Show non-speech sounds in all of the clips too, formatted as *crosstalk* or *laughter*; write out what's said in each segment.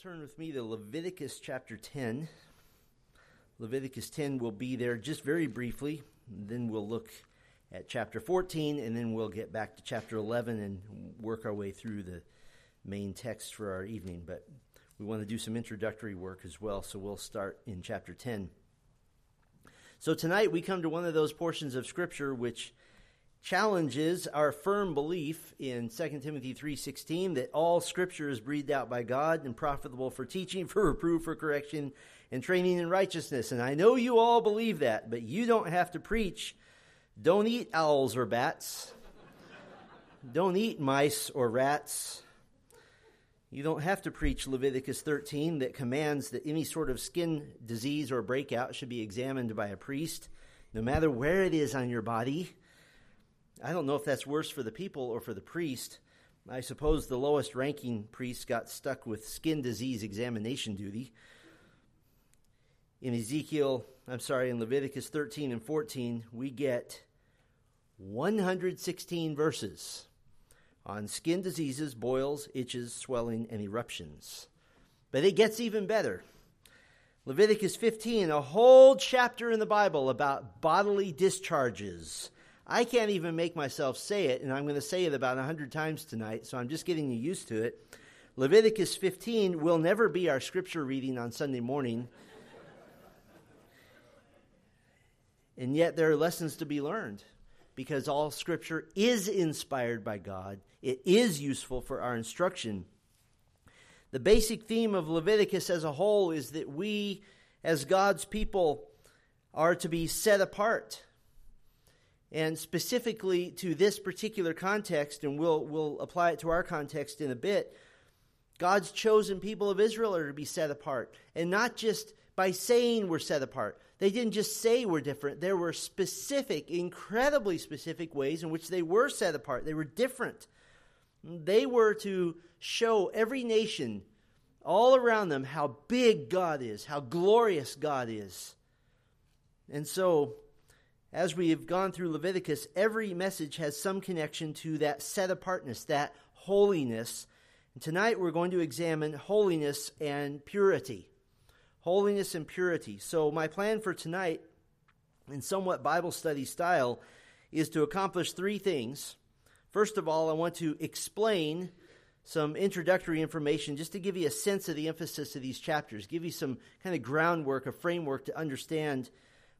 turn with me to Leviticus chapter 10. Leviticus 10 will be there just very briefly. Then we'll look at chapter 14, and then we'll get back to chapter 11 and work our way through the main text for our evening. But we want to do some introductory work as well, so we'll start in chapter 10. So tonight we come to one of those portions of Scripture which challenges our firm belief in 2 Timothy 3:16 that all scripture is breathed out by God and profitable for teaching, *laughs* for reproof, for correction, and training in righteousness. And I know you all believe that, but you don't have to preach don't eat owls or bats. don't eat mice or rats. You don't have to preach Leviticus 13 that commands that any sort of skin disease or breakout should be examined by a priest, no matter where it is on your body. I don't know if that's worse for the people or for the priest. I suppose the lowest ranking priest got stuck with skin disease examination duty. In Ezekiel, I'm sorry, in Leviticus 13 and 14, we get 116 verses on skin diseases, boils, itches, swelling, and eruptions. But it gets even better. Leviticus 15, a whole chapter in the Bible about bodily discharges I can't even make myself say it, and I'm going to say it about 100 times tonight, so I'm just getting you used to it. Leviticus 15 will never be our scripture reading on Sunday morning. and yet, there are lessons to be learned because all scripture is inspired by God, it is useful for our instruction. The basic theme of Leviticus as a whole is that we, as God's people, are to be set apart and specifically to this particular context, and we'll, we'll apply it to our context in a bit, God's chosen people of Israel are to be set apart. And not just by saying we're set apart. They didn't just say we're different. There were specific, incredibly specific ways in which they were set apart. They were different. They were to show every nation all around them how big God is, how glorious God is. And so as we have gone through Leviticus, every message has some connection to that set apartness, that holiness. And tonight we're going to examine holiness and purity. Holiness and purity. So, my plan for tonight, in somewhat Bible study style, is to accomplish three things. First of all, I want to explain some introductory information just to give you a sense of the emphasis of these chapters, give you some kind of groundwork, a framework to understand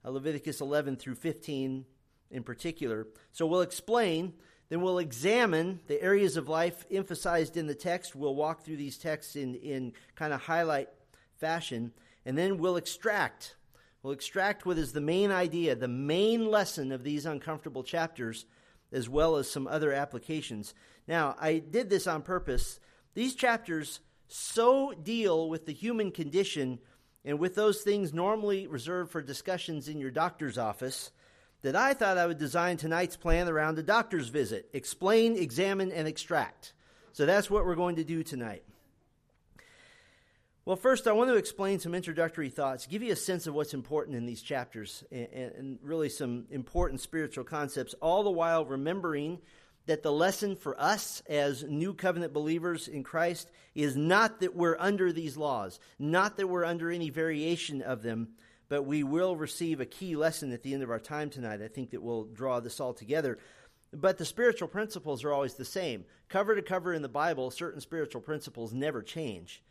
Uh, Leviticus 11 through 15 in particular. So we'll explain, then we'll examine the areas of life emphasized in the text. We'll walk through these texts in, in kind of highlight fashion, and then we'll extract. We'll extract what is the main idea, the main lesson of these uncomfortable chapters, as well as some other applications. Now, I did this on purpose. These chapters so deal with the human condition and with those things normally reserved for discussions in your doctor's office, that I thought I would design tonight's plan around a doctor's visit explain, examine, and extract. So that's what we're going to do tonight. Well, first, I want to explain some introductory thoughts, give you a sense of what's important in these chapters, and, and really some important spiritual concepts, all the while remembering that the lesson for us as new covenant believers in Christ is not that we're under these laws, not that we're under any variation of them, but we will receive a key lesson at the end of our time tonight. I think that will draw this all together. But the spiritual principles are always the same. Cover to cover in the Bible, certain spiritual principles never change.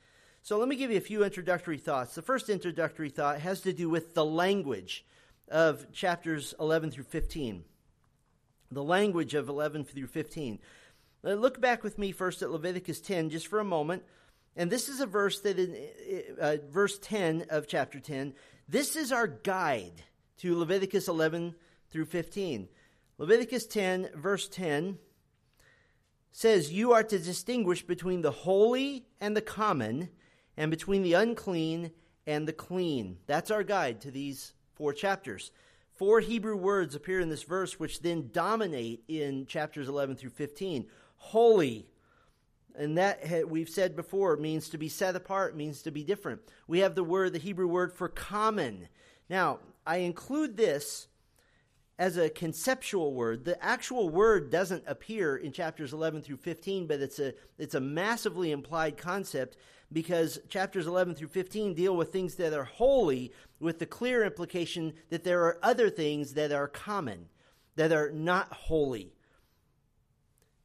So let me give you a few introductory thoughts. The first introductory thought has to do with the language of chapters 11 through 15 the language of 11 through 15. Uh, look back with me first at Leviticus 10 just for a moment. And this is a verse that in uh, verse 10 of chapter 10, this is our guide to Leviticus 11 through 15. Leviticus 10, verse 10 says, You are to distinguish between the holy and the common, and between the unclean and the clean. That's our guide to these four chapters. Four Hebrew words appear in this verse, which then dominate in chapters 11 through 15. Holy, and that we've said before means to be set apart, means to be different. We have the word, the Hebrew word for common. Now, I include this as a conceptual word. The actual word doesn't appear in chapters 11 through 15, but it's a, it's a massively implied concept because chapters 11 through 15 deal with things that are holy with the clear implication that there are other things that are common, that are not holy.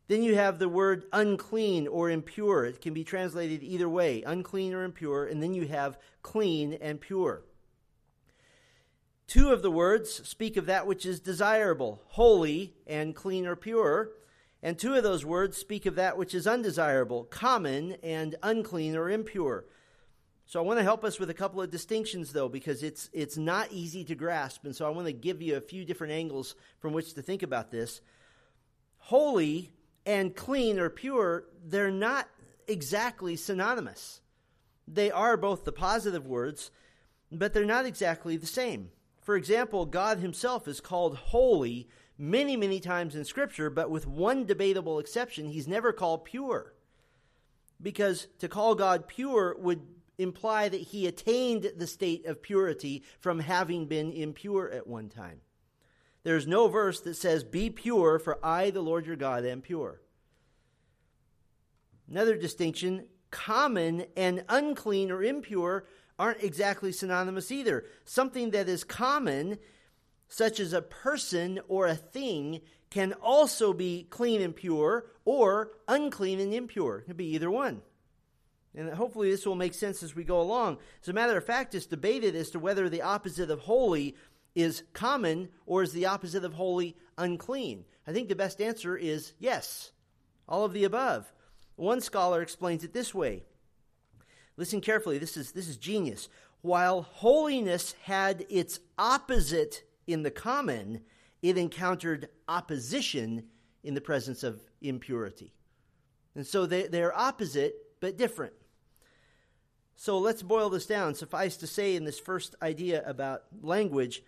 Then you have the word unclean or impure. It can be translated either way, unclean or impure. And then you have clean and pure. Two of the words speak of that which is desirable, holy and clean or pure. And two of those words speak of that which is undesirable, common and unclean or impure. So I want to help us with a couple of distinctions though because it's it's not easy to grasp and so I want to give you a few different angles from which to think about this. Holy and clean or pure, they're not exactly synonymous. They are both the positive words, but they're not exactly the same. For example, God himself is called holy many, many times in Scripture, but with one debatable exception, he's never called pure. Because to call God pure would imply that he attained the state of purity from having been impure at one time. There's no verse that says, Be pure, for I, the Lord your God, am pure. Another distinction common and unclean or impure aren't exactly synonymous either. Something that is common, such as a person or a thing, can also be clean and pure or unclean and impure. It could be either one. And hopefully this will make sense as we go along. As a matter of fact, it's debated as to whether the opposite of holy is common or is the opposite of holy unclean? I think the best answer is yes, all of the above. One scholar explains it this way. Listen carefully, this is, this is genius. While holiness had its opposite in the common, it encountered opposition in the presence of impurity. And so they, they're opposite, but different. So let's boil this down. Suffice to say, in this first idea about language,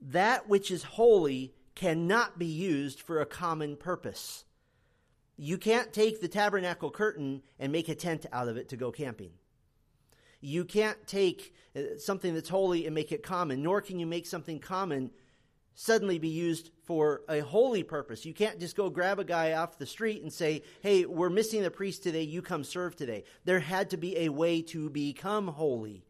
that which is holy cannot be used for a common purpose. You can't take the tabernacle curtain and make a tent out of it to go camping. You can't take uh, something that's holy and make it common, nor can you make something common suddenly be used for a holy purpose. You can't just go grab a guy off the street and say, hey, we're missing a priest today, you come serve today. There had to be a way to become holy.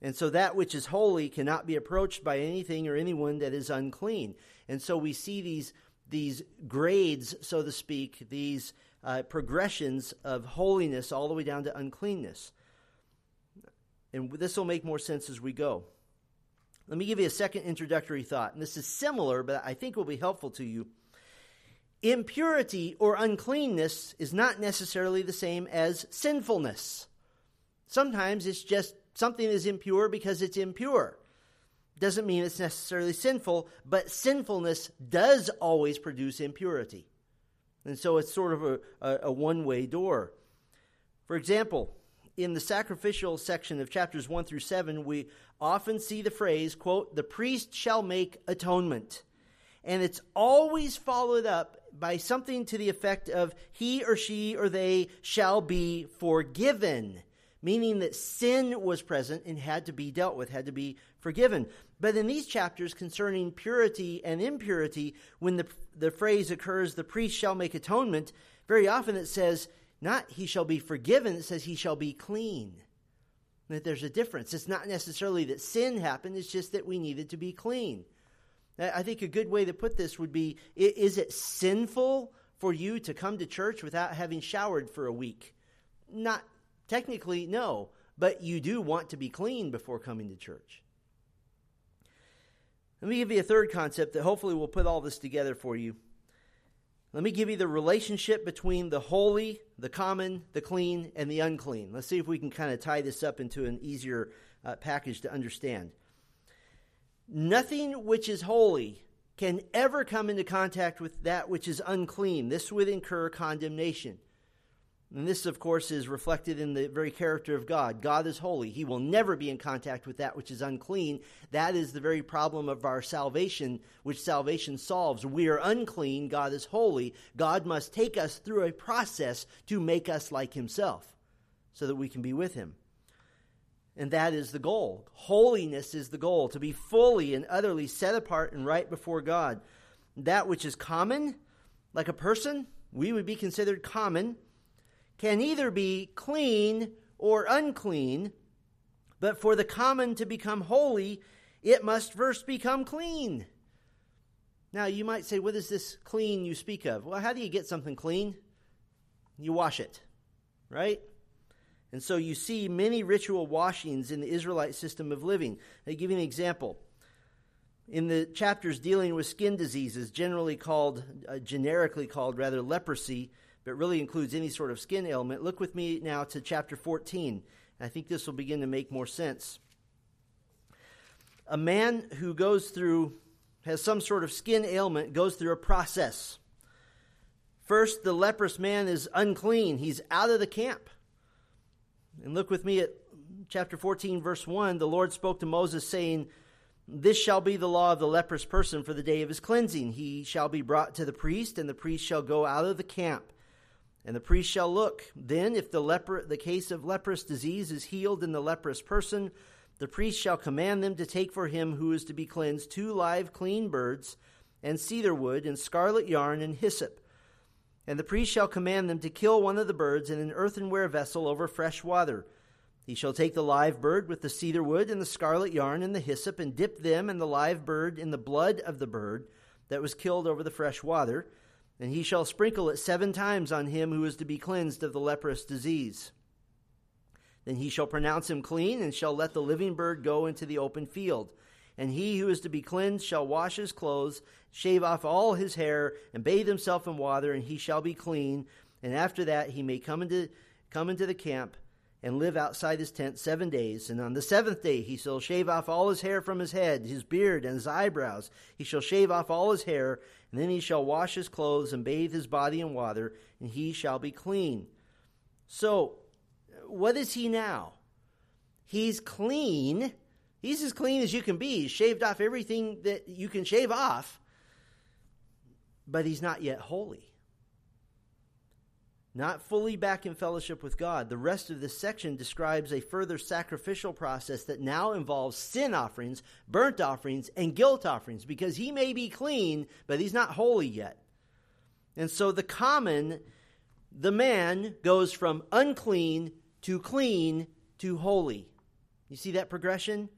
And so that which is holy cannot be approached by anything or anyone that is unclean. And so we see these, these grades, so to speak, these uh, progressions of holiness all the way down to uncleanness. And this will make more sense as we go. Let me give you a second introductory thought. And this is similar, but I think will be helpful to you. Impurity or uncleanness is not necessarily the same as sinfulness. Sometimes it's just something is impure because it's impure. Doesn't mean it's necessarily sinful, but sinfulness does always produce impurity. And so it's sort of a, a, a one way door. For example, in the sacrificial section of chapters 1 through 7, we often see the phrase, quote, the priest shall make atonement. And it's always followed up by something to the effect of he or she or they shall be forgiven meaning that sin was present and had to be dealt with, had to be forgiven. But in these chapters concerning purity and impurity, when the, the phrase occurs, the priest shall make atonement, very often it says, not he shall be forgiven, it says he shall be clean. That there's a difference. It's not necessarily that sin happened, it's just that we needed to be clean. I think a good way to put this would be is it sinful for you to come to church without having showered for a week? Not Technically, no, but you do want to be clean before coming to church. Let me give you a third concept that hopefully will put all this together for you. Let me give you the relationship between the holy, the common, the clean, and the unclean. Let's see if we can kind of tie this up into an easier uh, package to understand. Nothing which is holy can ever come into contact with that which is unclean. This would incur condemnation. And this, of course, is reflected in the very character of God. God is holy. He will never be in contact with that which is unclean. That is the very problem of our salvation, which salvation solves. We are unclean. God is holy. God must take us through a process to make us like Himself so that we can be with Him. And that is the goal. Holiness is the goal, to be fully and utterly set apart and right before God. That which is common, like a person, we would be considered common, can either be clean or unclean, but for the common to become holy, it must first become clean. Now, you might say, what is this clean you speak of? Well, how do you get something clean? You wash it, right? And so you see many ritual washings in the Israelite system of living. They give you an example. In the chapters dealing with skin diseases, generally called, uh, generically called rather leprosy, but really includes any sort of skin ailment, look with me now to chapter 14. I think this will begin to make more sense. A man who goes through, has some sort of skin ailment, goes through a process. First, the leprous man is unclean, he's out of the camp. And look with me at chapter 14, verse 1. The Lord spoke to Moses, saying, This shall be the law of the leprous person for the day of his cleansing. He shall be brought to the priest, and the priest shall go out of the camp. And the priest shall look. Then, if the, leper, the case of leprous disease is healed in the leprous person, the priest shall command them to take for him who is to be cleansed two live clean birds, and cedar wood, and scarlet yarn, and hyssop and the priest shall command them to kill one of the birds in an earthenware vessel over fresh water. He shall take the live bird with the cedar wood and the scarlet yarn and the hyssop, and dip them and the live bird in the blood of the bird that was killed over the fresh water. And he shall sprinkle it seven times on him who is to be cleansed of the leprous disease. Then he shall pronounce him clean, and shall let the living bird go into the open field. And he who is to be cleansed shall wash his clothes, shave off all his hair, and bathe himself in water, and he shall be clean. And after that he may come into come into the camp and live outside his tent seven days. And on the seventh day he shall shave off all his hair from his head, his beard, and his eyebrows. He shall shave off all his hair, and then he shall wash his clothes and bathe his body in water, and he shall be clean. So, what is he now? He's clean He's as clean as you can be. He's shaved off everything that you can shave off, but he's not yet holy. Not fully back in fellowship with God. The rest of this section describes a further sacrificial process that now involves sin offerings, burnt offerings, and guilt offerings because he may be clean, but he's not holy yet. And so the common, the man goes from unclean to clean to holy. You see that progression?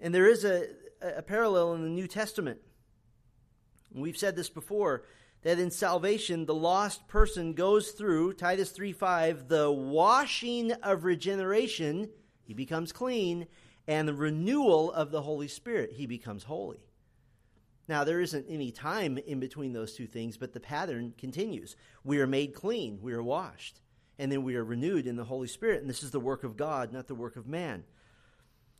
And there is a, a parallel in the New Testament. We've said this before that in salvation the lost person goes through Titus 3:5 the washing of regeneration he becomes clean and the renewal of the Holy Spirit he becomes holy. Now there isn't any time in between those two things but the pattern continues. We are made clean, we are washed, and then we are renewed in the Holy Spirit and this is the work of God not the work of man.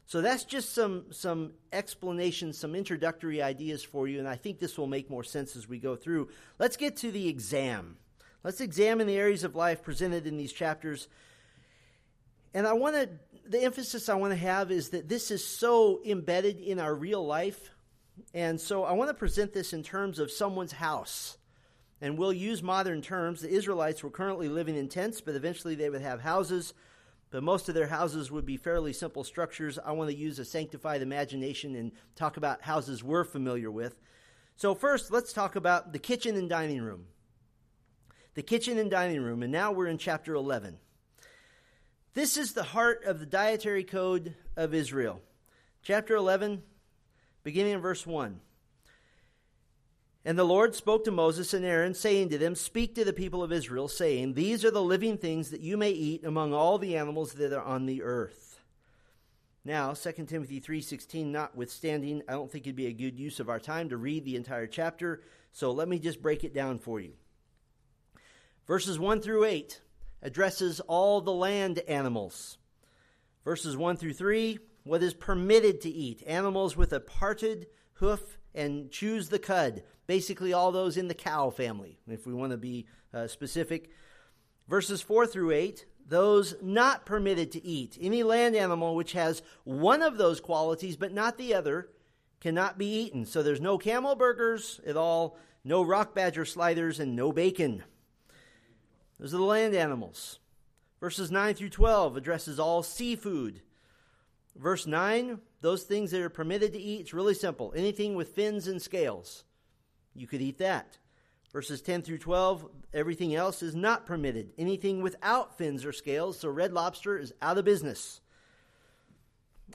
So that's just some some explanations, some introductory ideas for you, and I think this will make more sense as we go through. Let's get to the exam. Let's examine the areas of life presented in these chapters. And I want to the emphasis I want to have is that this is so embedded in our real life. And so I want to present this in terms of someone's house. And we'll use modern terms. The Israelites were currently living in tents, but eventually they would have houses but most of their houses would be fairly simple structures. I want to use a sanctified imagination and talk about houses we're familiar with. So, first, let's talk about the kitchen and dining room. The kitchen and dining room, and now we're in chapter 11. This is the heart of the dietary code of Israel. Chapter 11, beginning in verse 1. And the Lord spoke to Moses and Aaron, saying to them, Speak to the people of Israel, saying, These are the living things that you may eat among all the animals that are on the earth. Now, 2 Timothy 3.16 notwithstanding, I don't think it'd be a good use of our time to read the entire chapter, so let me just break it down for you. Verses 1 through 8 addresses all the land animals. Verses 1 through 3, what is permitted to eat, animals with a parted hoof and chews the cud. Basically, all those in the cow family, if we want to be uh, specific. Verses 4 through 8, those not permitted to eat. Any land animal which has one of those qualities but not the other cannot be eaten. So there's no camel burgers at all, no rock badger sliders, and no bacon. Those are the land animals. Verses 9 through 12 addresses all seafood. Verse 9, those things that are permitted to eat, it's really simple. Anything with fins and scales, you could eat that. Verses 10 through 12, everything else is not permitted. Anything without fins or scales, so red lobster is out of business.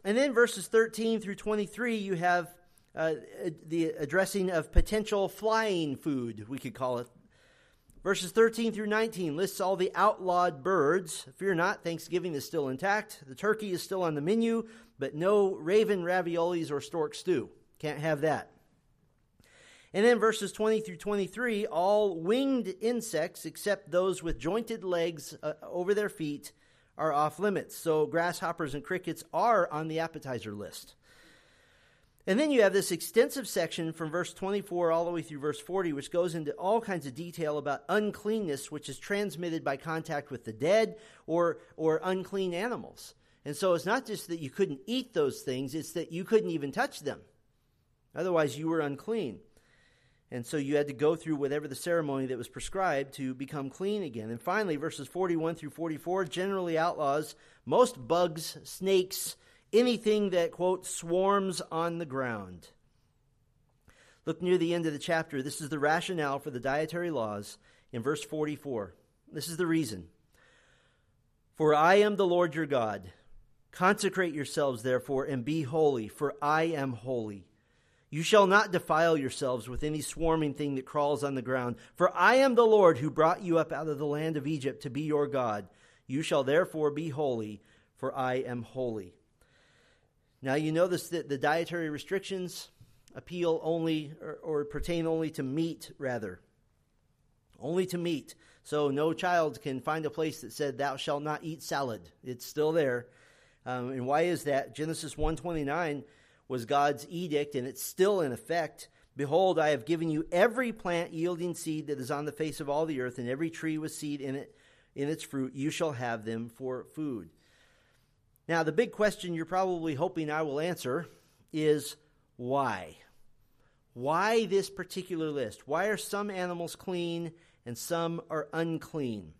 And then verses 13 through 23, you have uh, the addressing of potential flying food, we could call it. Verses 13 through 19 lists all the outlawed birds. Fear not, Thanksgiving is still intact. The turkey is still on the menu, but no raven raviolis or stork stew. Can't have that. And then verses 20 through 23 all winged insects, except those with jointed legs uh, over their feet, are off limits. So grasshoppers and crickets are on the appetizer list. And then you have this extensive section from verse 24 all the way through verse 40, which goes into all kinds of detail about uncleanness, which is transmitted by contact with the dead or, or unclean animals. And so it's not just that you couldn't eat those things, it's that you couldn't even touch them. Otherwise, you were unclean. And so you had to go through whatever the ceremony that was prescribed to become clean again. And finally, verses 41 through 44 generally outlaws most bugs, snakes, anything that, quote, swarms on the ground. Look near the end of the chapter. This is the rationale for the dietary laws in verse 44. This is the reason. For I am the Lord your God. Consecrate yourselves, therefore, and be holy, for I am holy. You shall not defile yourselves with any swarming thing that crawls on the ground. For I am the Lord who brought you up out of the land of Egypt to be your God. You shall therefore be holy, for I am holy. Now you notice that the dietary restrictions appeal only or, or pertain only to meat, rather. Only to meat. So no child can find a place that said, Thou shalt not eat salad. It's still there. Um, and why is that? Genesis 129 was God's edict, and it's still in effect. Behold, I have given you every plant yielding seed that is on the face of all the earth, and every tree with seed in it in its fruit. You shall have them for food. Now, the big question you're probably hoping I will answer is why? Why this particular list? Why are some animals clean and some are unclean?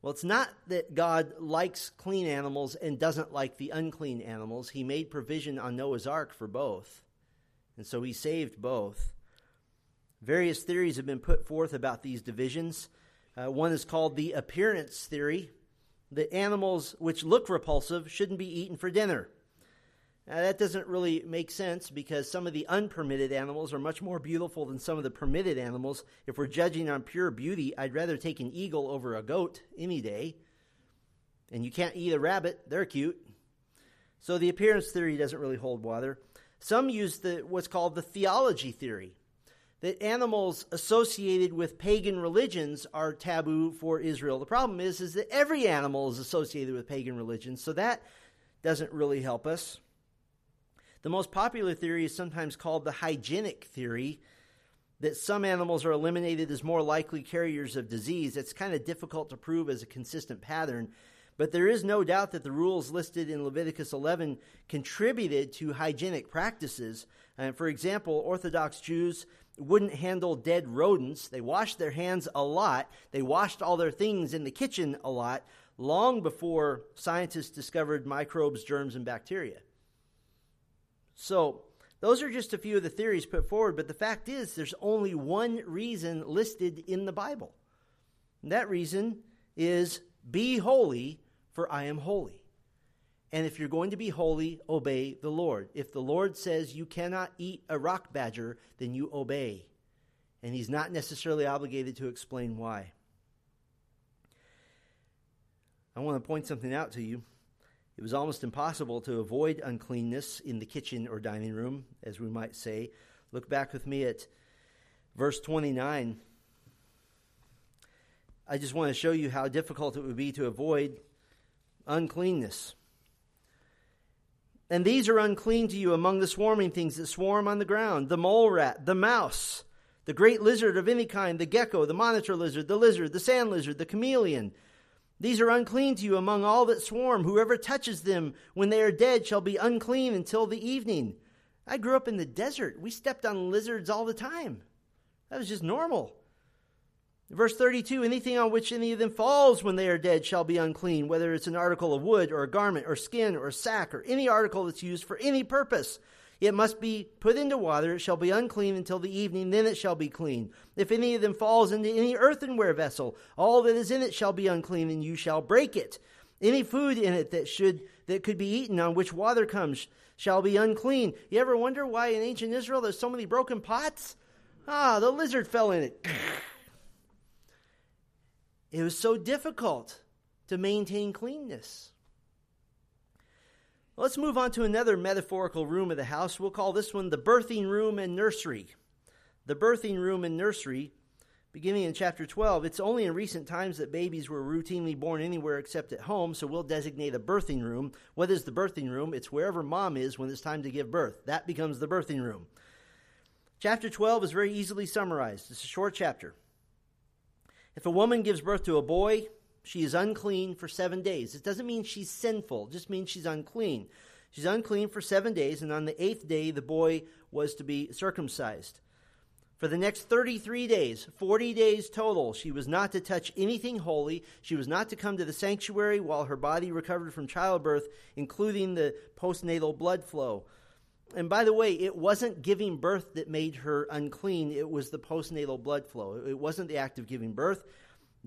Well, it's not that God likes clean animals and doesn't like the unclean animals. He made provision on Noah's ark for both, and so he saved both. Various theories have been put forth about these divisions. Uh, one is called the appearance theory. The animals which look repulsive shouldn't be eaten for dinner. Now, that doesn't really make sense because some of the unpermitted animals are much more beautiful than some of the permitted animals. If we're judging on pure beauty, I'd rather take an eagle over a goat any day. And you can't eat a rabbit, they're cute. So the appearance theory doesn't really hold water. Some use the, what's called the theology theory that animals associated with pagan religions are taboo for Israel. The problem is, is that every animal is associated with pagan religions, so that doesn't really help us. The most popular theory is sometimes called the hygienic theory that some animals are eliminated as more likely carriers of disease. It's kind of difficult to prove as a consistent pattern, but there is no doubt that the rules listed in Leviticus 11 contributed to hygienic practices. Uh, for example, Orthodox Jews wouldn't handle dead rodents. They washed their hands a lot. They washed all their things in the kitchen a lot, long before scientists discovered microbes, germs, and bacteria. So, those are just a few of the theories put forward, but the fact is, there's only one reason listed in the Bible. And that reason is be holy, for I am holy. And if you're going to be holy, obey the Lord. If the Lord says you cannot eat a rock badger, then you obey. And he's not necessarily obligated to explain why. I want to point something out to you. It was almost impossible to avoid uncleanness in the kitchen or dining room, as we might say. Look back with me at verse 29. I just want to show you how difficult it would be to avoid uncleanness. And these are unclean to you among the swarming things that swarm on the ground the mole rat, the mouse, the great lizard of any kind, the gecko, the monitor lizard, the lizard, the sand lizard, the chameleon these are unclean to you among all that swarm. Whoever touches them when they are dead shall be unclean until the evening. I grew up in the desert. We stepped on lizards all the time. That was just normal. Verse 32 Anything on which any of them falls when they are dead shall be unclean, whether it's an article of wood or a garment or skin or sack or any article that's used for any purpose. It must be put into water. It shall be unclean until the evening, then it shall be clean. If any of them falls into any earthenware vessel, all that is in it shall be unclean, and you shall break it. Any food in it that should that could be eaten on which water comes shall be unclean. You ever wonder why in ancient Israel there's so many broken pots? Ah, the lizard fell in it. *laughs* It was so difficult to maintain cleanness. Let's move on to another metaphorical room of the house. We'll call this one the birthing room and nursery. The birthing room and nursery, beginning in chapter 12. It's only in recent times that babies were routinely born anywhere except at home, so we'll designate a birthing room. What is the birthing room? It's wherever mom is when it's time to give birth. That becomes the birthing room. Chapter 12 is very easily summarized. It's a short chapter. If a woman gives birth to a boy, she is unclean for seven days. It doesn't mean she's sinful, it just means she's unclean. She's unclean for seven days, and on the eighth day, the boy was to be circumcised. For the next 33 days, 40 days total, she was not to touch anything holy. She was not to come to the sanctuary while her body recovered from childbirth, including the postnatal blood flow. And by the way, it wasn't giving birth that made her unclean, it was the postnatal blood flow. It wasn't the act of giving birth.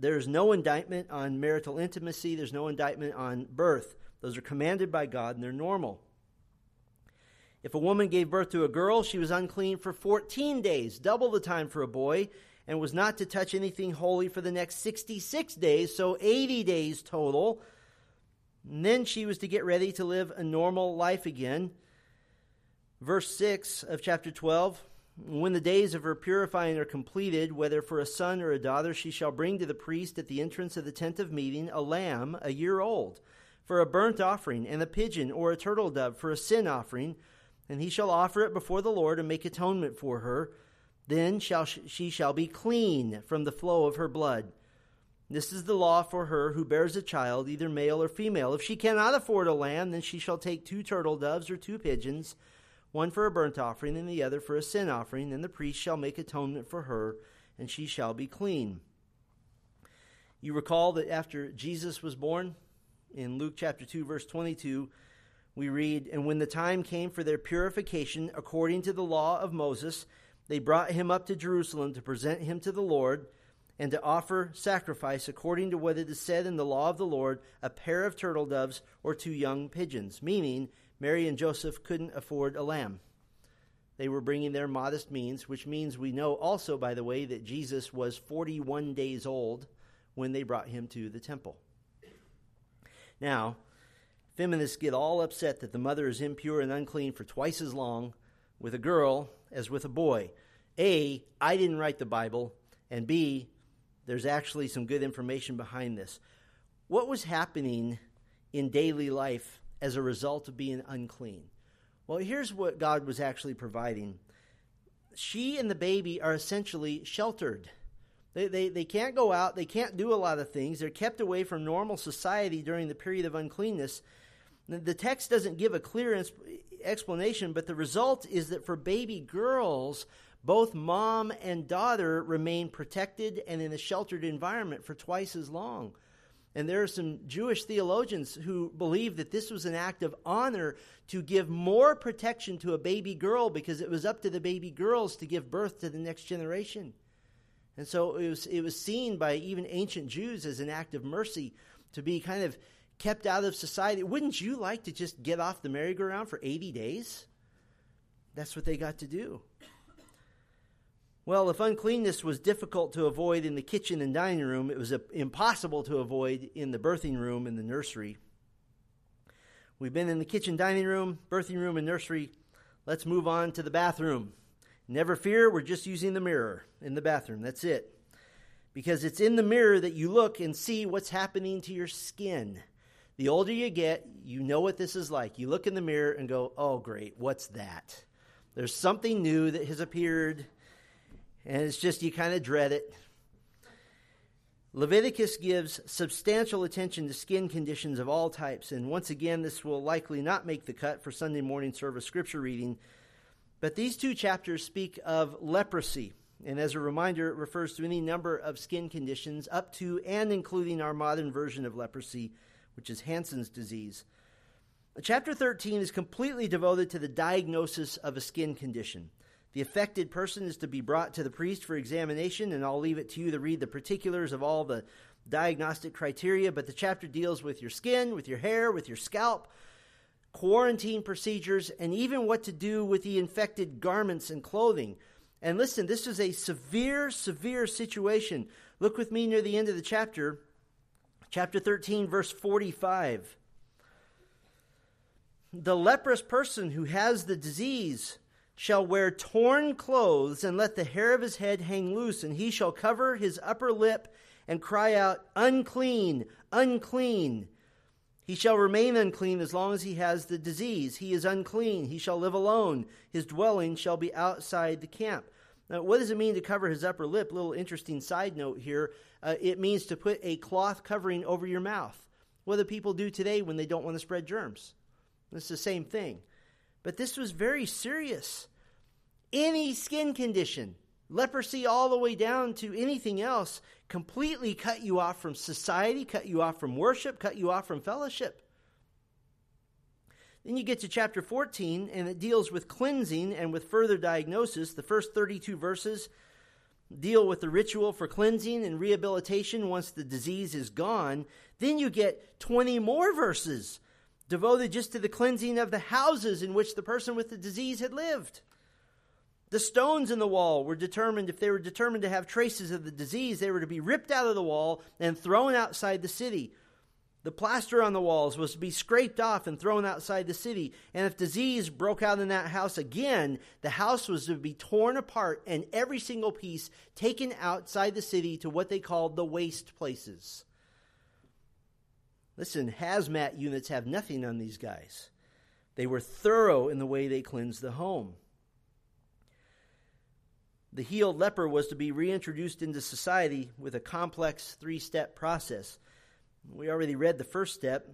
There's no indictment on marital intimacy, there's no indictment on birth. Those are commanded by God and they're normal. If a woman gave birth to a girl, she was unclean for 14 days, double the time for a boy, and was not to touch anything holy for the next 66 days, so 80 days total. And then she was to get ready to live a normal life again. Verse 6 of chapter 12 When the days of her purifying are completed, whether for a son or a daughter, she shall bring to the priest at the entrance of the tent of meeting a lamb a year old, for a burnt offering, and a pigeon or a turtle dove for a sin offering, and he shall offer it before the Lord and make atonement for her. Then shall she, she shall be clean from the flow of her blood. This is the law for her who bears a child, either male or female. If she cannot afford a lamb, then she shall take two turtle doves or two pigeons one for a burnt offering and the other for a sin offering, and the priest shall make atonement for her, and she shall be clean. You recall that after Jesus was born, in Luke chapter 2, verse 22, we read, And when the time came for their purification according to the law of Moses, they brought him up to Jerusalem to present him to the Lord and to offer sacrifice according to what it is said in the law of the Lord a pair of turtle doves or two young pigeons, meaning Mary and Joseph couldn't afford a lamb. They were bringing their modest means, which means we know also, by the way, that Jesus was 41 days old when they brought him to the temple. Now, feminists get all upset that the mother is impure and unclean for twice as long with a girl as with a boy. A, I didn't write the Bible, and B, there's actually some good information behind this. What was happening in daily life as a result of being unclean. Well, here's what God was actually providing. She and the baby are essentially sheltered. They, they, they can't go out, they can't do a lot of things. They're kept away from normal society during the period of uncleanness. The text doesn't give a clear explanation, but the result is that for baby girls, both mom and daughter remain protected and in a sheltered environment for twice as long. And there are some Jewish theologians who believe that this was an act of honor to give more protection to a baby girl because it was up to the baby girls to give birth to the next generation. And so it was, it was seen by even ancient Jews as an act of mercy to be kind of kept out of society. Wouldn't you like to just get off the merry-go-round for 80 days? That's what they got to do. Well, if uncleanness was difficult to avoid in the kitchen and dining room, it was impossible to avoid in the birthing room and the nursery. We've been in the kitchen, dining room, birthing room, and nursery. Let's move on to the bathroom. Never fear, we're just using the mirror in the bathroom. That's it. Because it's in the mirror that you look and see what's happening to your skin. The older you get, you know what this is like. You look in the mirror and go, oh, great, what's that? There's something new that has appeared and it's just you kind of dread it. Leviticus gives substantial attention to skin conditions of all types, and once again, this will likely not make the cut for Sunday morning service scripture reading. But these two chapters speak of leprosy. And as a reminder, it refers to any number of skin conditions up to and including our modern version of leprosy, which is Hansen's disease. Chapter 13 is completely devoted to the diagnosis of a skin condition. The affected person is to be brought to the priest for examination, and I'll leave it to you to read the particulars of all the diagnostic criteria. But the chapter deals with your skin, with your hair, with your scalp, quarantine procedures, and even what to do with the infected garments and clothing. And listen, this is a severe, severe situation. Look with me near the end of the chapter, chapter 13, verse 45. The leprous person who has the disease shall wear torn clothes and let the hair of his head hang loose, and he shall cover his upper lip and cry out, Unclean, unclean. He shall remain unclean as long as he has the disease. He is unclean. He shall live alone. His dwelling shall be outside the camp. Now, what does it mean to cover his upper lip? Little interesting side note here. Uh, it means to put a cloth covering over your mouth. What do people do today when they don't want to spread germs? It's the same thing. But this was very serious. Any skin condition, leprosy all the way down to anything else, completely cut you off from society, cut you off from worship, cut you off from fellowship. Then you get to chapter 14, and it deals with cleansing and with further diagnosis. The first 32 verses deal with the ritual for cleansing and rehabilitation once the disease is gone. Then you get 20 more verses devoted just to the cleansing of the houses in which the person with the disease had lived. The stones in the wall were determined, if they were determined to have traces of the disease, they were to be ripped out of the wall and thrown outside the city. The plaster on the walls was to be scraped off and thrown outside the city. And if disease broke out in that house again, the house was to be torn apart and every single piece taken outside the city to what they called the waste places. Listen, hazmat units have nothing on these guys. They were thorough in the way they cleansed the home. The healed leper was to be reintroduced into society with a complex three step process. We already read the first step.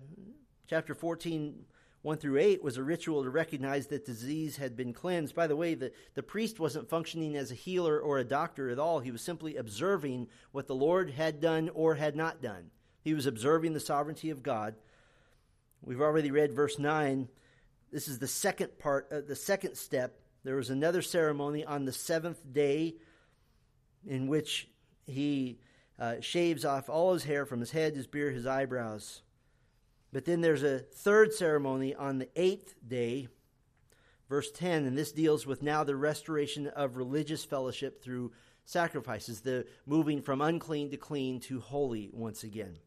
Chapter 14, 1 through 8, was a ritual to recognize that disease had been cleansed. By the way, the, the priest wasn't functioning as a healer or a doctor at all. He was simply observing what the Lord had done or had not done. He was observing the sovereignty of God. We've already read verse 9. This is the second part, uh, the second step there was another ceremony on the seventh day in which he uh, shaves off all his hair from his head, his beard, his eyebrows. But then there's a third ceremony on the eighth day, verse 10, and this deals with now the restoration of religious fellowship through sacrifices, the moving from unclean to clean to holy once again.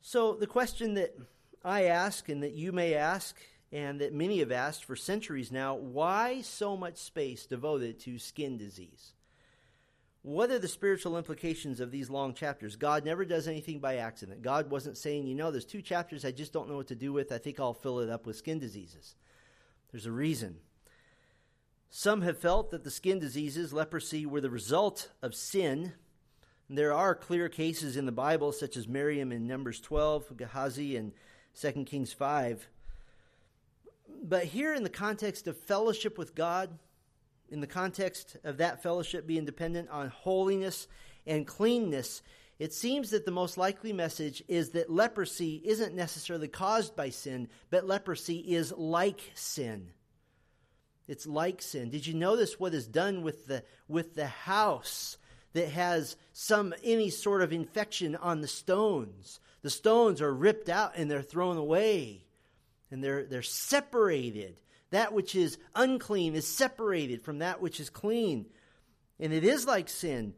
So, the question that I ask and that you may ask and that many have asked for centuries now why so much space devoted to skin disease? What are the spiritual implications of these long chapters? God never does anything by accident. God wasn't saying, you know, there's two chapters I just don't know what to do with. I think I'll fill it up with skin diseases. There's a reason. Some have felt that the skin diseases, leprosy, were the result of sin. There are clear cases in the Bible, such as Miriam in Numbers 12, Gehazi in 2 Kings 5, but here, in the context of fellowship with God, in the context of that fellowship being dependent on holiness and cleanness, it seems that the most likely message is that leprosy isn't necessarily caused by sin, but leprosy is like sin. It's like sin. Did you notice what is done with the with the house that has some any sort of infection on the stones? The stones are ripped out and they're thrown away and they're, they're separated. That which is unclean is separated from that which is clean. And it is like sin.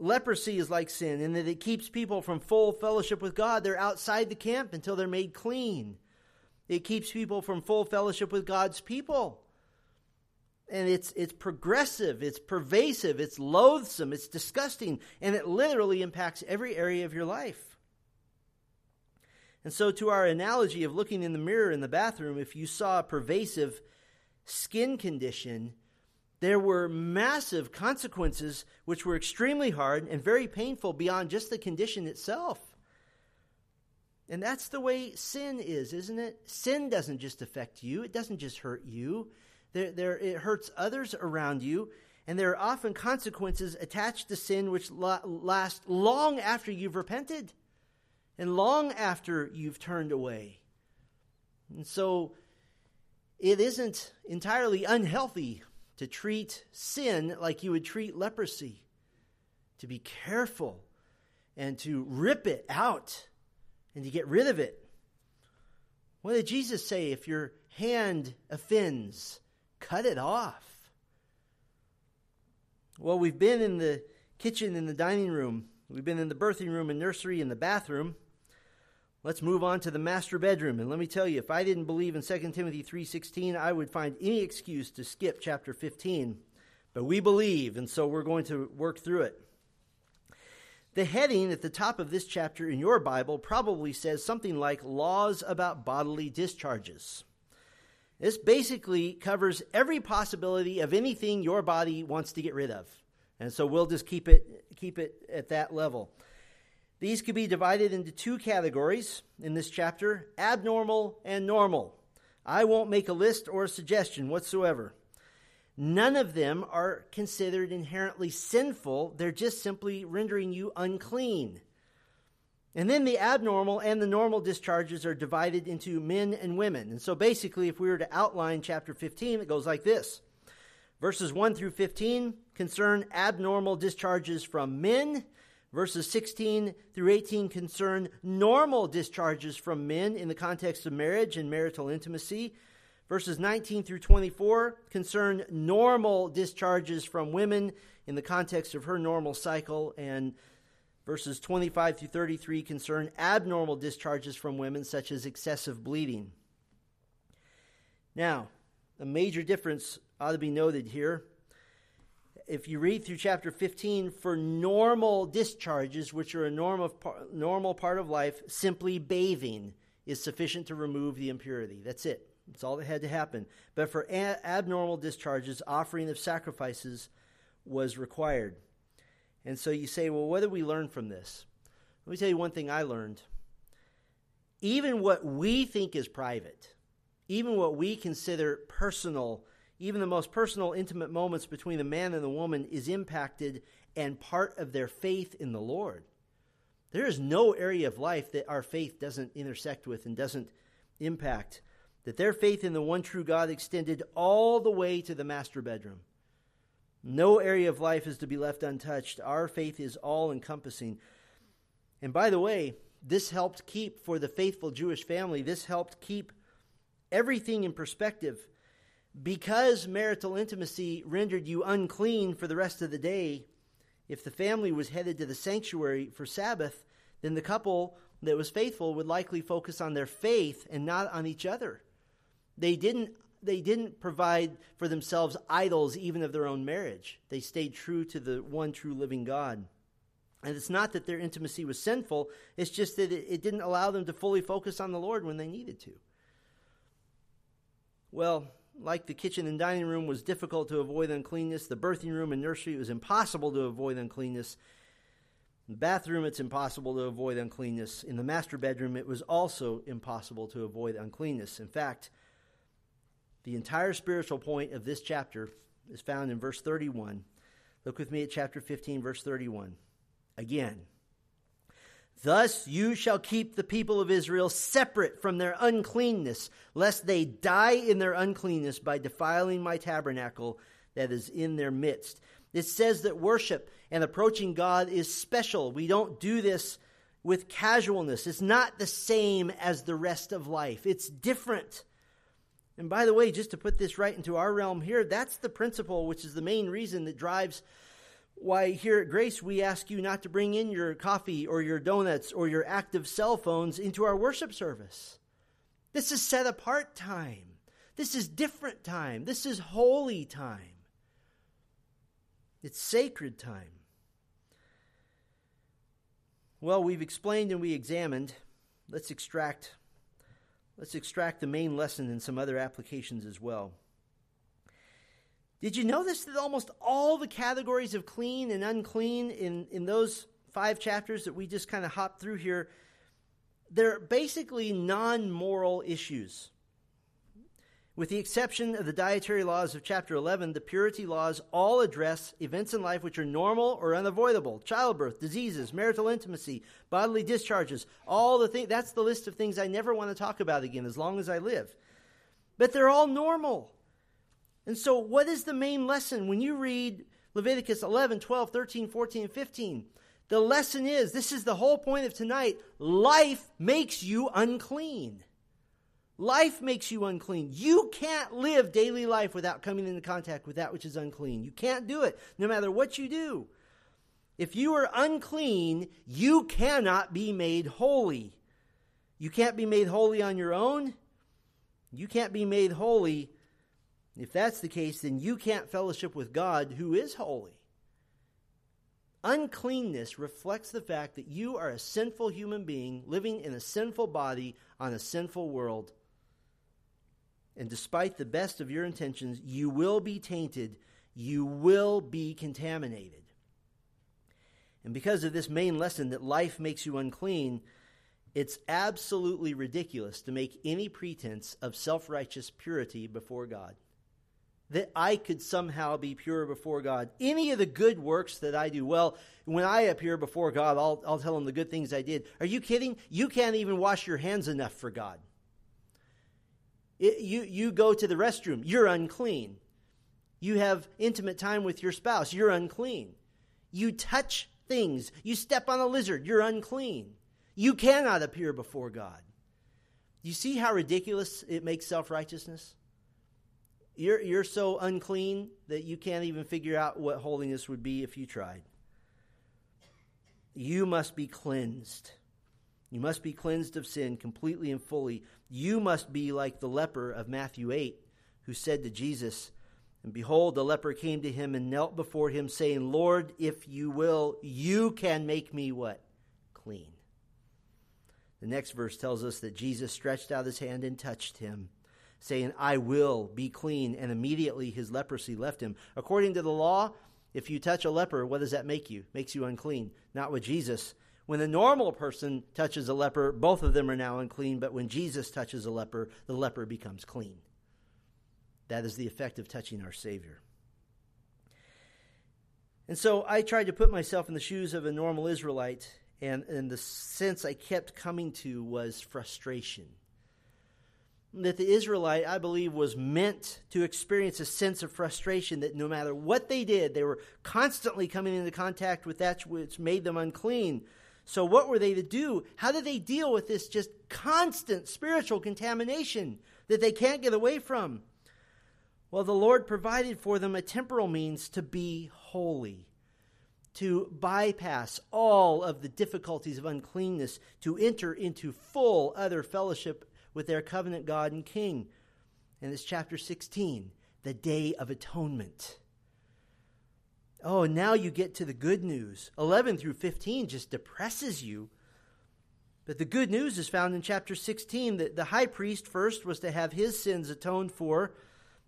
Leprosy is like sin in that it keeps people from full fellowship with God. They're outside the camp until they're made clean. It keeps people from full fellowship with God's people. And it's, it's progressive, it's pervasive, it's loathsome, it's disgusting, and it literally impacts every area of your life. And so, to our analogy of looking in the mirror in the bathroom, if you saw a pervasive skin condition, there were massive consequences which were extremely hard and very painful beyond just the condition itself. And that's the way sin is, isn't it? Sin doesn't just affect you, it doesn't just hurt you. There, there, it hurts others around you, and there are often consequences attached to sin which last long after you've repented and long after you've turned away. And so it isn't entirely unhealthy to treat sin like you would treat leprosy, to be careful and to rip it out and to get rid of it. What did Jesus say? If your hand offends, cut it off. Well, we've been in the kitchen, in the dining room, we've been in the birthing room and nursery, in the bathroom. Let's move on to the master bedroom. And let me tell you, if I didn't believe in 2 Timothy 3:16, I would find any excuse to skip chapter 15. But we believe, and so we're going to work through it. The heading at the top of this chapter in your Bible probably says something like Laws about Bodily Discharges. This basically covers every possibility of anything your body wants to get rid of. And so we'll just keep it keep it at that level. These could be divided into two categories in this chapter abnormal and normal. I won't make a list or a suggestion whatsoever. None of them are considered inherently sinful, they're just simply rendering you unclean. And then the abnormal and the normal discharges are divided into men and women. And so basically, if we were to outline chapter 15, it goes like this Verses 1 through 15 concern abnormal discharges from men. Verses 16 through 18 concern normal discharges from men in the context of marriage and marital intimacy. Verses 19 through 24 concern normal discharges from women in the context of her normal cycle, and verses 25 through 33 concern abnormal discharges from women, such as excessive bleeding. Now, a major difference ought to be noted here. If you read through chapter 15, for normal discharges, which are a normal, normal part of life, simply bathing is sufficient to remove the impurity. That's it. That's all that had to happen. But for a- abnormal discharges, offering of sacrifices was required. And so you say, well, what did we learn from this? Let me tell you one thing I learned. Even what we think is private, even what we consider personal, even the most personal, intimate moments between the man and the woman is impacted and part of their faith in the Lord. There is no area of life that our faith doesn't intersect with and doesn't impact that their faith in the one true God extended all the way to the master bedroom. No area of life is to be left untouched. Our faith is all encompassing. And by the way, this helped keep, for the faithful Jewish family, this helped keep everything in perspective. Because marital intimacy rendered you unclean for the rest of the day, if the family was headed to the sanctuary for Sabbath, then the couple that was faithful would likely focus on their faith and not on each other. They didn't they didn't provide for themselves idols even of their own marriage. They stayed true to the one true living God. And it's not that their intimacy was sinful, it's just that it, it didn't allow them to fully focus on the Lord when they needed to. Well, like the kitchen and dining room was difficult to avoid uncleanness, the birthing room and nursery it was impossible to avoid uncleanness. In the bathroom, it's impossible to avoid uncleanness. In the master bedroom, it was also impossible to avoid uncleanness. In fact, the entire spiritual point of this chapter is found in verse 31. Look with me at chapter 15, verse 31. Again. Thus you shall keep the people of Israel separate from their uncleanness, lest they die in their uncleanness by defiling my tabernacle that is in their midst. It says that worship and approaching God is special. We don't do this with casualness. It's not the same as the rest of life, it's different. And by the way, just to put this right into our realm here, that's the principle which is the main reason that drives why here at Grace we ask you not to bring in your coffee or your donuts or your active cell phones into our worship service. This is set apart time. This is different time. This is holy time. It's sacred time. Well, we've explained and we examined. Let's extract Let's extract the main lesson and some other applications as well. Did you notice that almost all the categories of clean and unclean in, in those five chapters that we just kind of hopped through here, they're basically non moral issues. With the exception of the dietary laws of chapter 11, the purity laws all address events in life which are normal or unavoidable childbirth, diseases, marital intimacy, bodily discharges, all the things. That's the list of things I never want to talk about again as long as I live. But they're all normal. And so, what is the main lesson when you read Leviticus 11, 12, 13, 14, and 15? The lesson is this is the whole point of tonight life makes you unclean. Life makes you unclean. You can't live daily life without coming into contact with that which is unclean. You can't do it, no matter what you do. If you are unclean, you cannot be made holy. You can't be made holy on your own. You can't be made holy. If that's the case, then you can't fellowship with God who is holy. Uncleanness reflects the fact that you are a sinful human being living in a sinful body on a sinful world and despite the best of your intentions, you will be tainted, you will be contaminated. And because of this main lesson that life makes you unclean, it's absolutely ridiculous to make any pretense of self righteous purity before God. That I could somehow be pure before God. Any of the good works that I do, well, when I appear before God, I'll, I'll tell him the good things I did. Are you kidding? You can't even wash your hands enough for God. It, you, you go to the restroom, you're unclean. You have intimate time with your spouse, you're unclean. You touch things, you step on a lizard, you're unclean. You cannot appear before God. You see how ridiculous it makes self righteousness? You're, you're so unclean that you can't even figure out what holiness would be if you tried. You must be cleansed. You must be cleansed of sin completely and fully. You must be like the leper of Matthew 8, who said to Jesus, And behold, the leper came to him and knelt before him, saying, Lord, if you will, you can make me what? Clean. The next verse tells us that Jesus stretched out his hand and touched him, saying, I will be clean. And immediately his leprosy left him. According to the law, if you touch a leper, what does that make you? Makes you unclean. Not with Jesus. When a normal person touches a leper, both of them are now unclean, but when Jesus touches a leper, the leper becomes clean. That is the effect of touching our Savior. And so I tried to put myself in the shoes of a normal Israelite, and, and the sense I kept coming to was frustration. That the Israelite, I believe, was meant to experience a sense of frustration that no matter what they did, they were constantly coming into contact with that which made them unclean. So, what were they to do? How did they deal with this just constant spiritual contamination that they can't get away from? Well, the Lord provided for them a temporal means to be holy, to bypass all of the difficulties of uncleanness, to enter into full other fellowship with their covenant God and King. And it's chapter 16, the Day of Atonement. Oh, now you get to the good news. 11 through 15 just depresses you. But the good news is found in chapter 16 that the high priest first was to have his sins atoned for,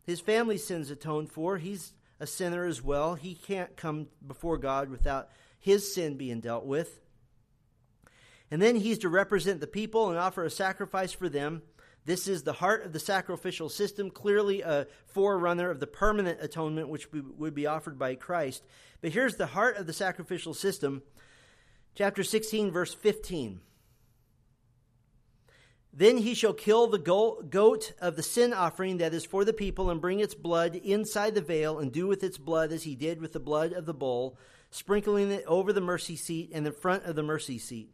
his family's sins atoned for. He's a sinner as well. He can't come before God without his sin being dealt with. And then he's to represent the people and offer a sacrifice for them. This is the heart of the sacrificial system, clearly a forerunner of the permanent atonement which would be offered by Christ. But here's the heart of the sacrificial system. Chapter 16, verse 15. Then he shall kill the goat of the sin offering that is for the people, and bring its blood inside the veil, and do with its blood as he did with the blood of the bull, sprinkling it over the mercy seat and the front of the mercy seat.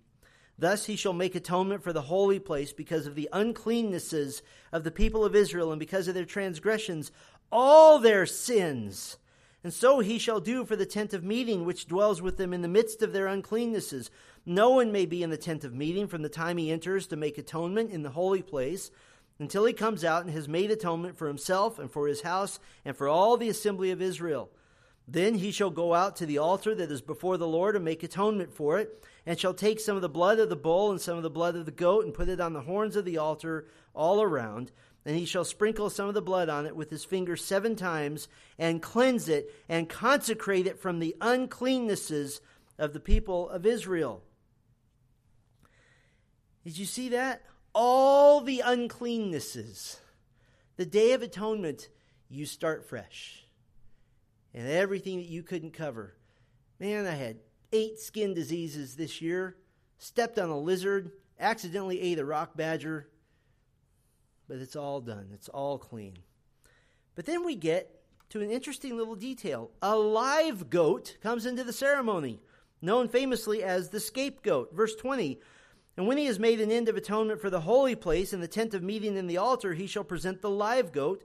Thus he shall make atonement for the holy place because of the uncleannesses of the people of Israel and because of their transgressions, all their sins. And so he shall do for the tent of meeting which dwells with them in the midst of their uncleannesses. No one may be in the tent of meeting from the time he enters to make atonement in the holy place until he comes out and has made atonement for himself and for his house and for all the assembly of Israel. Then he shall go out to the altar that is before the Lord and make atonement for it and shall take some of the blood of the bull and some of the blood of the goat and put it on the horns of the altar all around. And he shall sprinkle some of the blood on it with his finger seven times and cleanse it and consecrate it from the uncleannesses of the people of Israel. Did you see that? All the uncleannesses The Day of Atonement, you start fresh. And everything that you couldn't cover. Man, I had eight skin diseases this year, stepped on a lizard, accidentally ate a rock badger, but it's all done. It's all clean. But then we get to an interesting little detail. A live goat comes into the ceremony, known famously as the scapegoat. Verse 20 And when he has made an end of atonement for the holy place and the tent of meeting and the altar, he shall present the live goat.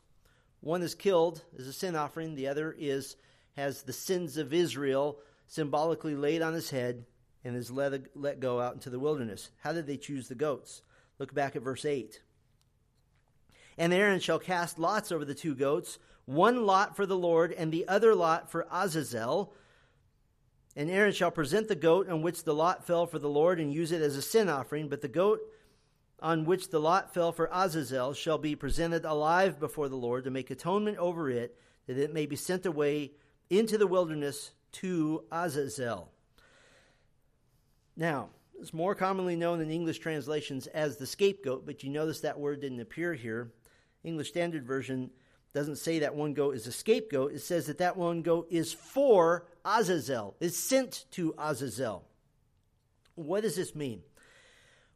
One is killed as a sin offering, the other is has the sins of Israel symbolically laid on his head and is let, let go out into the wilderness. How did they choose the goats? Look back at verse 8. And Aaron shall cast lots over the two goats, one lot for the Lord, and the other lot for Azazel. And Aaron shall present the goat on which the lot fell for the Lord, and use it as a sin offering. But the goat on which the lot fell for Azazel shall be presented alive before the Lord to make atonement over it, that it may be sent away into the wilderness to Azazel. Now, it's more commonly known in English translations as the scapegoat, but you notice that word didn't appear here. English Standard Version doesn't say that one goat is a scapegoat. It says that that one goat is for Azazel, is sent to Azazel. What does this mean?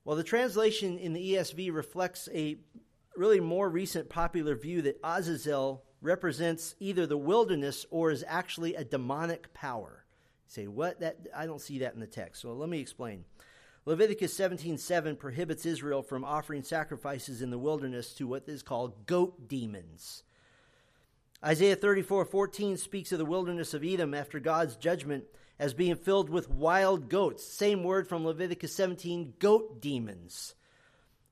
Well, the translation in the ESV reflects a really more recent popular view that Azazel represents either the wilderness or is actually a demonic power. You say, what? That I don't see that in the text. So let me explain. Leviticus 17:7 prohibits Israel from offering sacrifices in the wilderness to what is called goat demons. Isaiah 34:14 speaks of the wilderness of Edom after God's judgment as being filled with wild goats. Same word from Leviticus 17, goat demons.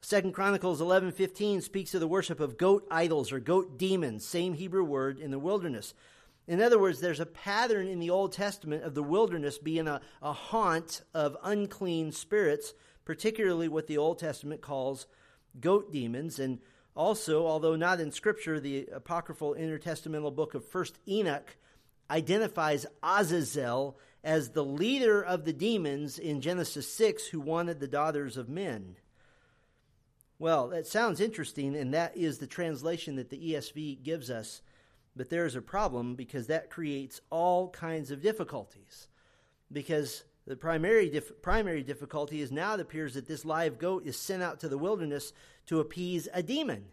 Second Chronicles 11:15 speaks of the worship of goat idols or goat demons, same Hebrew word in the wilderness. In other words, there's a pattern in the Old Testament of the wilderness being a, a haunt of unclean spirits, particularly what the Old Testament calls goat demons. And also, although not in Scripture, the apocryphal intertestamental book of First Enoch identifies Azazel as the leader of the demons in Genesis 6 who wanted the daughters of men. Well, that sounds interesting, and that is the translation that the ESV gives us. But there's a problem because that creates all kinds of difficulties. Because the primary, dif- primary difficulty is now it appears that this live goat is sent out to the wilderness to appease a demon.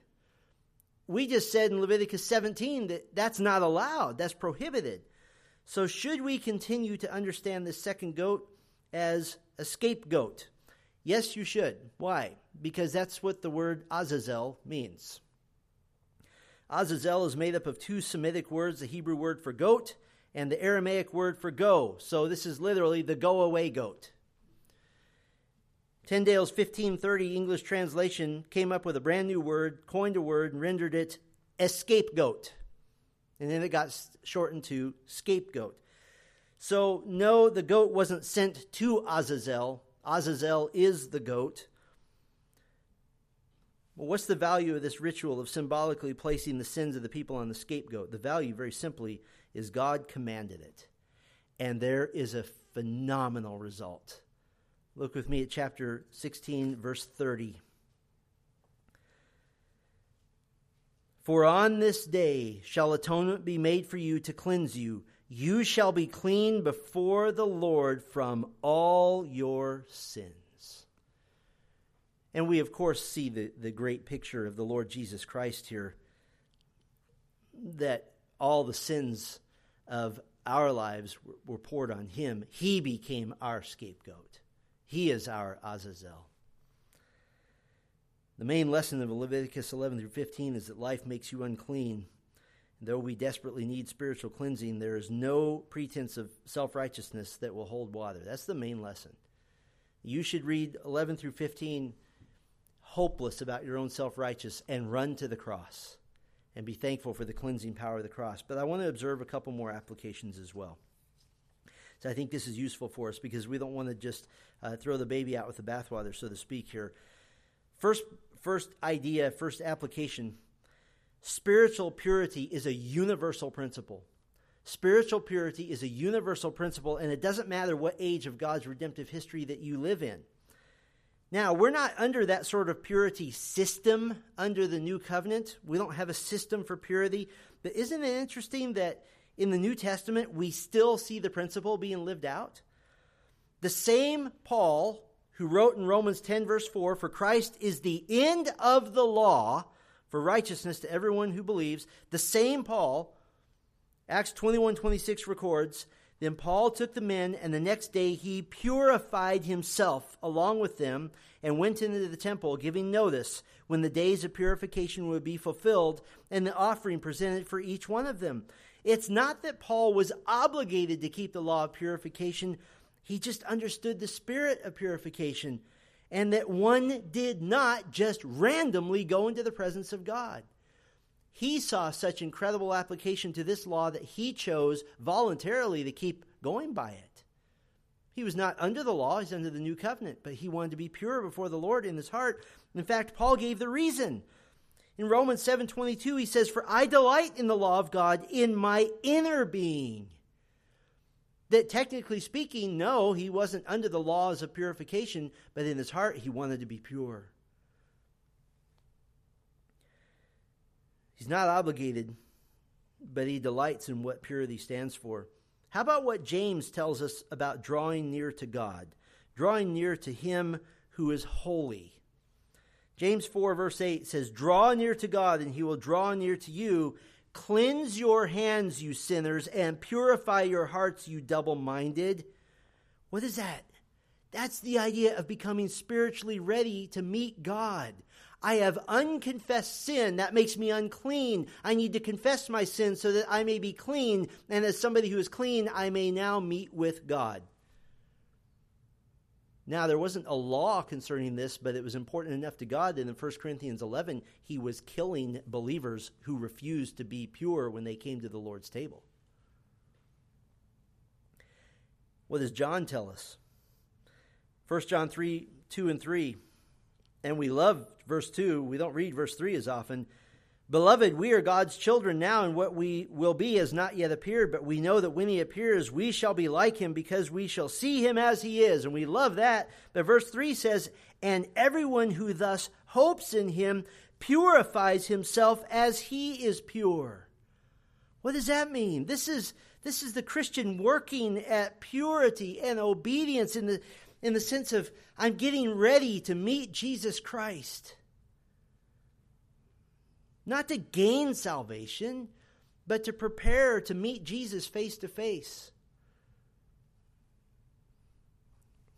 We just said in Leviticus 17 that that's not allowed, that's prohibited. So, should we continue to understand this second goat as a scapegoat? Yes, you should. Why? Because that's what the word Azazel means. Azazel is made up of two Semitic words the Hebrew word for goat and the Aramaic word for go. So this is literally the go away goat. Tyndale's 1530 English translation came up with a brand new word, coined a word, and rendered it escapegoat. And then it got shortened to scapegoat. So, no, the goat wasn't sent to Azazel. Azazel is the goat. Well, what's the value of this ritual of symbolically placing the sins of the people on the scapegoat? The value, very simply, is God commanded it. And there is a phenomenal result. Look with me at chapter 16, verse 30. For on this day shall atonement be made for you to cleanse you. You shall be clean before the Lord from all your sins. And we, of course, see the, the great picture of the Lord Jesus Christ here that all the sins of our lives were, were poured on him. He became our scapegoat, he is our Azazel. The main lesson of Leviticus 11 through 15 is that life makes you unclean. And though we desperately need spiritual cleansing, there is no pretense of self righteousness that will hold water. That's the main lesson. You should read 11 through 15 hopeless about your own self righteous and run to the cross and be thankful for the cleansing power of the cross. But I want to observe a couple more applications as well. So I think this is useful for us because we don't want to just uh, throw the baby out with the bathwater, so to speak. Here, first, first idea, first application: spiritual purity is a universal principle. Spiritual purity is a universal principle, and it doesn't matter what age of God's redemptive history that you live in. Now, we're not under that sort of purity system under the new covenant. We don't have a system for purity. But isn't it interesting that in the New Testament we still see the principle being lived out? The same Paul who wrote in Romans 10, verse 4, For Christ is the end of the law for righteousness to everyone who believes, the same Paul, Acts 21, 26 records, then Paul took the men, and the next day he purified himself along with them and went into the temple, giving notice when the days of purification would be fulfilled and the offering presented for each one of them. It's not that Paul was obligated to keep the law of purification, he just understood the spirit of purification, and that one did not just randomly go into the presence of God. He saw such incredible application to this law that he chose voluntarily to keep going by it. He was not under the law, he's under the new covenant, but he wanted to be pure before the Lord in his heart. In fact, Paul gave the reason. In Romans 7:22 he says, "For I delight in the law of God in my inner being." That technically speaking, no, he wasn't under the laws of purification, but in his heart he wanted to be pure. He's not obligated, but he delights in what purity stands for. How about what James tells us about drawing near to God? Drawing near to him who is holy. James 4, verse 8 says, Draw near to God, and he will draw near to you. Cleanse your hands, you sinners, and purify your hearts, you double minded. What is that? That's the idea of becoming spiritually ready to meet God. I have unconfessed sin. That makes me unclean. I need to confess my sin so that I may be clean. And as somebody who is clean, I may now meet with God. Now, there wasn't a law concerning this, but it was important enough to God that in 1 Corinthians 11, he was killing believers who refused to be pure when they came to the Lord's table. What does John tell us? 1 John 3 2 and 3. And we love verse 2. We don't read verse 3 as often. Beloved, we are God's children now, and what we will be has not yet appeared, but we know that when he appears, we shall be like him because we shall see him as he is. And we love that. But verse 3 says, And everyone who thus hopes in him purifies himself as he is pure. What does that mean? This is, this is the Christian working at purity and obedience in the, in the sense of I'm getting ready to meet Jesus Christ. Not to gain salvation, but to prepare to meet Jesus face to face.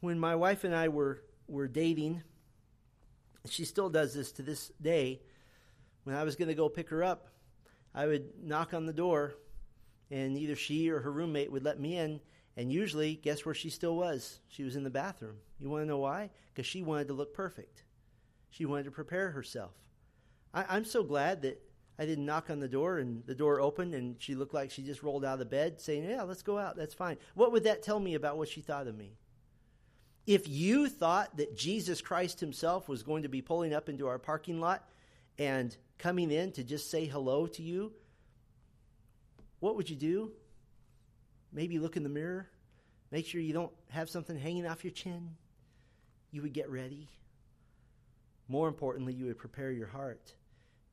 When my wife and I were, were dating, she still does this to this day. When I was going to go pick her up, I would knock on the door, and either she or her roommate would let me in, and usually, guess where she still was? She was in the bathroom. You want to know why? Because she wanted to look perfect. She wanted to prepare herself. I, am so glad that I didn't knock on the door and the door opened and she looked like she just rolled out of the bed saying, Yeah, let's go out. That's fine. What would that tell me about what she thought of me? If you thought that Jesus Christ himself was going to be pulling up into our parking lot and coming in to just say hello to you, what would you do? Maybe look in the mirror. Make sure you don't have something hanging off your chin. You would get ready. More importantly, you would prepare your heart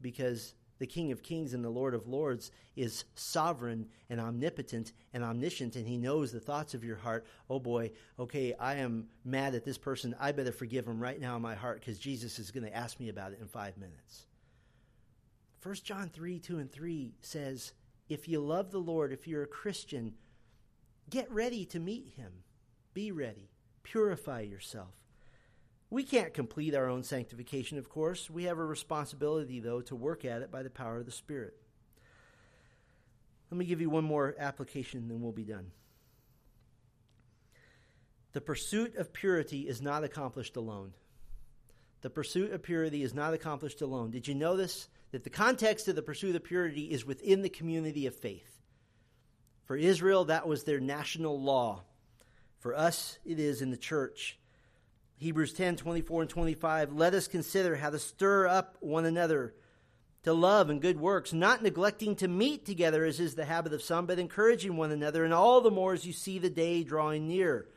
because the King of Kings and the Lord of Lords is sovereign and omnipotent and omniscient, and he knows the thoughts of your heart. Oh boy, okay, I am mad at this person. I better forgive him right now in my heart because Jesus is going to ask me about it in five minutes. 1 John 3 2 and 3 says, If you love the Lord, if you're a Christian, Get ready to meet him. Be ready. Purify yourself. We can't complete our own sanctification, of course. We have a responsibility, though, to work at it by the power of the Spirit. Let me give you one more application, then we'll be done. The pursuit of purity is not accomplished alone. the pursuit of purity is not accomplished alone. Did you notice that the context of the pursuit of purity is within the community of faith? For Israel, that was their national law. For us, it is in the church. Hebrews 10 24 and 25. Let us consider how to stir up one another to love and good works, not neglecting to meet together as is the habit of some, but encouraging one another, and all the more as you see the day drawing near.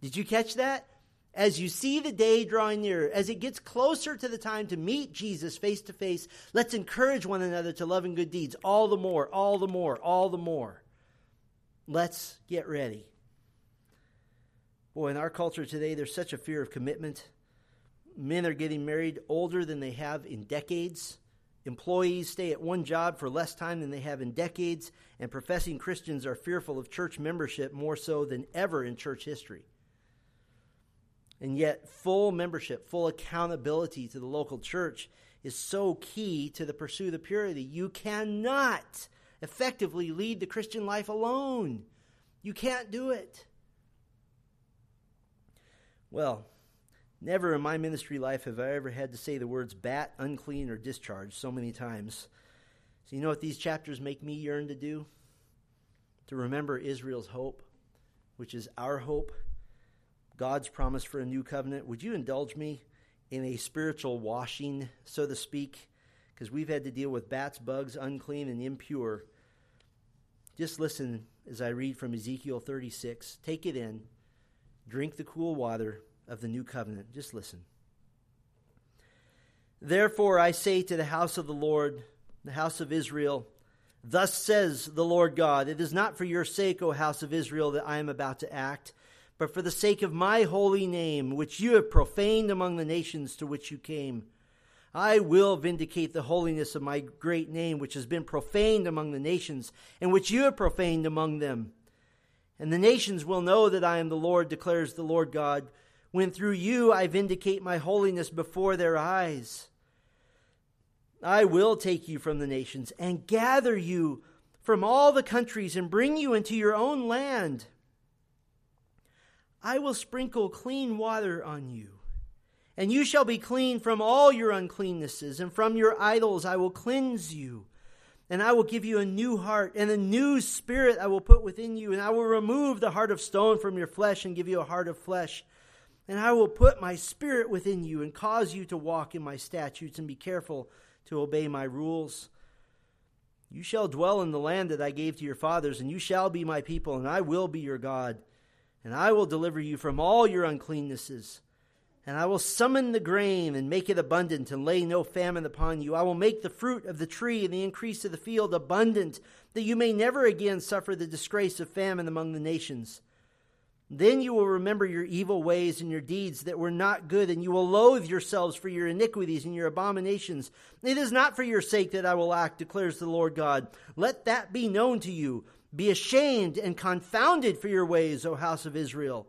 Did you catch that? As you see the day drawing near, as it gets closer to the time to meet Jesus face to face, let's encourage one another to love and good deeds. All the more, all the more, all the more. Let's get ready. Boy, in our culture today, there's such a fear of commitment. Men are getting married older than they have in decades. Employees stay at one job for less time than they have in decades, and professing Christians are fearful of church membership more so than ever in church history. And yet, full membership, full accountability to the local church is so key to the pursuit of purity. You cannot effectively lead the Christian life alone. You can't do it. Well, never in my ministry life have I ever had to say the words bat, unclean, or discharged so many times. So, you know what these chapters make me yearn to do? To remember Israel's hope, which is our hope, God's promise for a new covenant. Would you indulge me in a spiritual washing, so to speak? Because we've had to deal with bats, bugs, unclean, and impure just listen as I read from Ezekiel 36. Take it in. Drink the cool water of the new covenant. Just listen. Therefore, I say to the house of the Lord, the house of Israel, Thus says the Lord God, It is not for your sake, O house of Israel, that I am about to act, but for the sake of my holy name, which you have profaned among the nations to which you came. I will vindicate the holiness of my great name, which has been profaned among the nations, and which you have profaned among them. And the nations will know that I am the Lord, declares the Lord God, when through you I vindicate my holiness before their eyes. I will take you from the nations and gather you from all the countries and bring you into your own land. I will sprinkle clean water on you and you shall be clean from all your uncleannesses, and from your idols I will cleanse you. And I will give you a new heart, and a new spirit I will put within you, and I will remove the heart of stone from your flesh and give you a heart of flesh. And I will put my spirit within you and cause you to walk in my statutes and be careful to obey my rules. You shall dwell in the land that I gave to your fathers, and you shall be my people, and I will be your God. And I will deliver you from all your uncleannesses. And I will summon the grain and make it abundant and lay no famine upon you. I will make the fruit of the tree and the increase of the field abundant, that you may never again suffer the disgrace of famine among the nations. Then you will remember your evil ways and your deeds that were not good, and you will loathe yourselves for your iniquities and your abominations. It is not for your sake that I will act, declares the Lord God. Let that be known to you. Be ashamed and confounded for your ways, O house of Israel.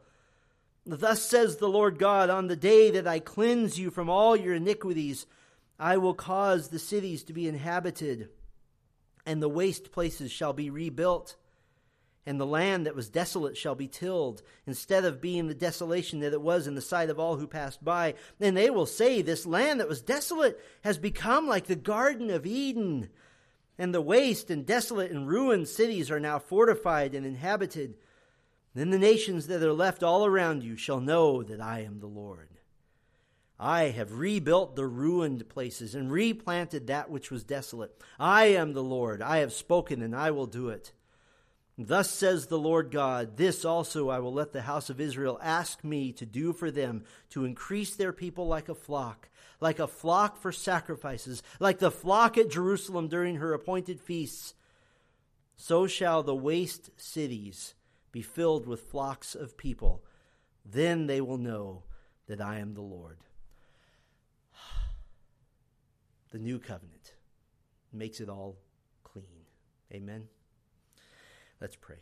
Thus says the Lord God, on the day that I cleanse you from all your iniquities, I will cause the cities to be inhabited, and the waste places shall be rebuilt, and the land that was desolate shall be tilled, instead of being the desolation that it was in the sight of all who passed by. And they will say, This land that was desolate has become like the Garden of Eden, and the waste and desolate and ruined cities are now fortified and inhabited. Then the nations that are left all around you shall know that I am the Lord. I have rebuilt the ruined places and replanted that which was desolate. I am the Lord. I have spoken and I will do it. Thus says the Lord God, this also I will let the house of Israel ask me to do for them, to increase their people like a flock, like a flock for sacrifices, like the flock at Jerusalem during her appointed feasts. So shall the waste cities be filled with flocks of people. Then they will know that I am the Lord. *sighs* The new covenant makes it all clean. Amen. Let's pray.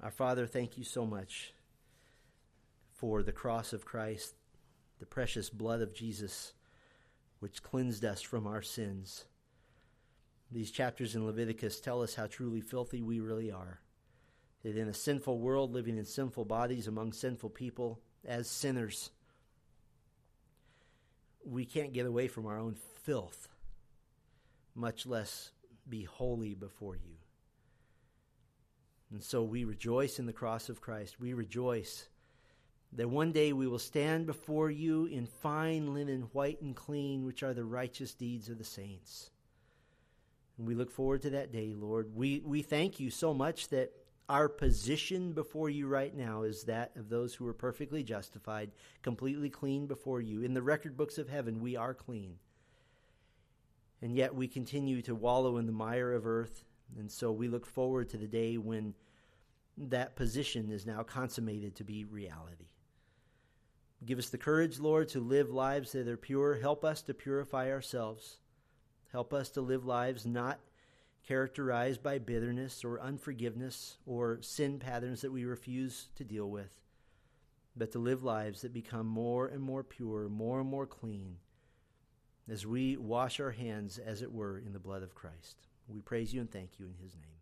Our Father, thank you so much for the cross of Christ, the precious blood of Jesus, which cleansed us from our sins. These chapters in Leviticus tell us how truly filthy we really are that in a sinful world, living in sinful bodies among sinful people, as sinners, we can't get away from our own filth, much less be holy before you. And so we rejoice in the cross of Christ. We rejoice that one day we will stand before you in fine linen, white and clean, which are the righteous deeds of the saints. And we look forward to that day, Lord. We, we thank you so much that our position before you right now is that of those who are perfectly justified, completely clean before you. In the record books of heaven, we are clean. And yet we continue to wallow in the mire of earth. And so we look forward to the day when that position is now consummated to be reality. Give us the courage, Lord, to live lives that are pure. Help us to purify ourselves. Help us to live lives not characterized by bitterness or unforgiveness or sin patterns that we refuse to deal with, but to live lives that become more and more pure, more and more clean as we wash our hands, as it were, in the blood of Christ. We praise you and thank you in his name.